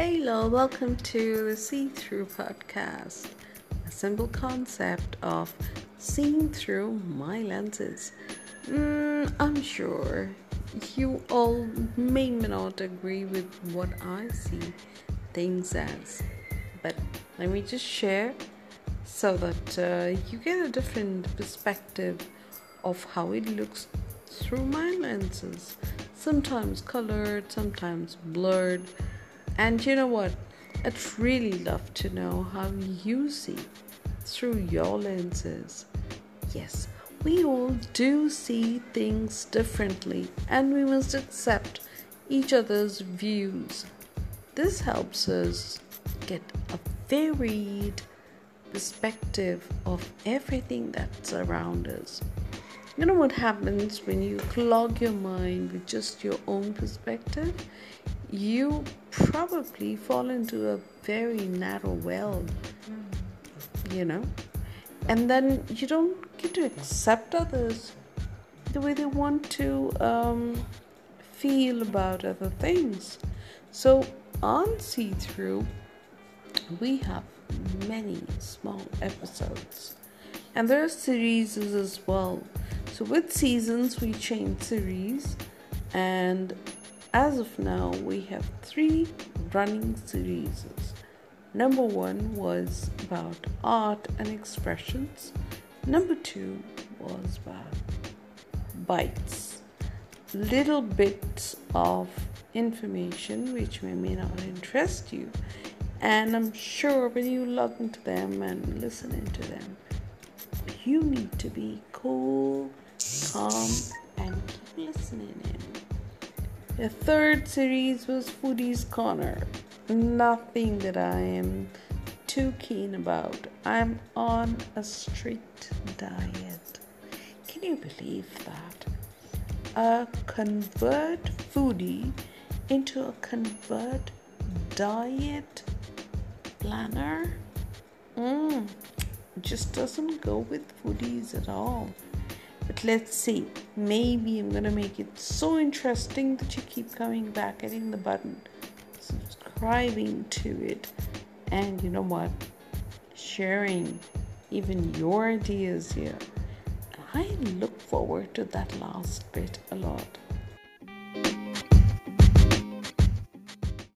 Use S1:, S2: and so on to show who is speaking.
S1: Hello, welcome to the C-Thru podcast, a simple concept of seeing through my lenses. Mm, I'm sure you all may not agree with what I see things as, but let me just share so that uh, you get a different perspective of how it looks through my lenses. Sometimes colored, sometimes blurred and you know what? I'd really love to know how you see through your lenses. Yes, we all do see things differently, and we must accept each other's views. This helps us get a varied perspective of everything that's around us. You know what happens when you clog your mind with just your own perspective? You probably fall into a very narrow well, you know, and then you don't get to accept others the way they want to um, feel about other things. So, on C-Thru, we have many small episodes, and there are series as well so with seasons, we change series, and as of now, we have three running series. Number one was about art and expressions. Number two was about bites, little bits of information which may, may not interest you. And I'm sure when you log into them and listen into them, you need to be cool and keep listening in. The third series was Foodie's Corner. Nothing that I am too keen about. I'm on a strict diet. Can you believe that? A convert foodie into a convert diet planner? Mm, just doesn't go with foodies at all. But let's see. Maybe I'm gonna make it so interesting that you keep coming back, hitting the button, subscribing to it, and you know what? Sharing even your ideas here. I look forward to that last bit a lot.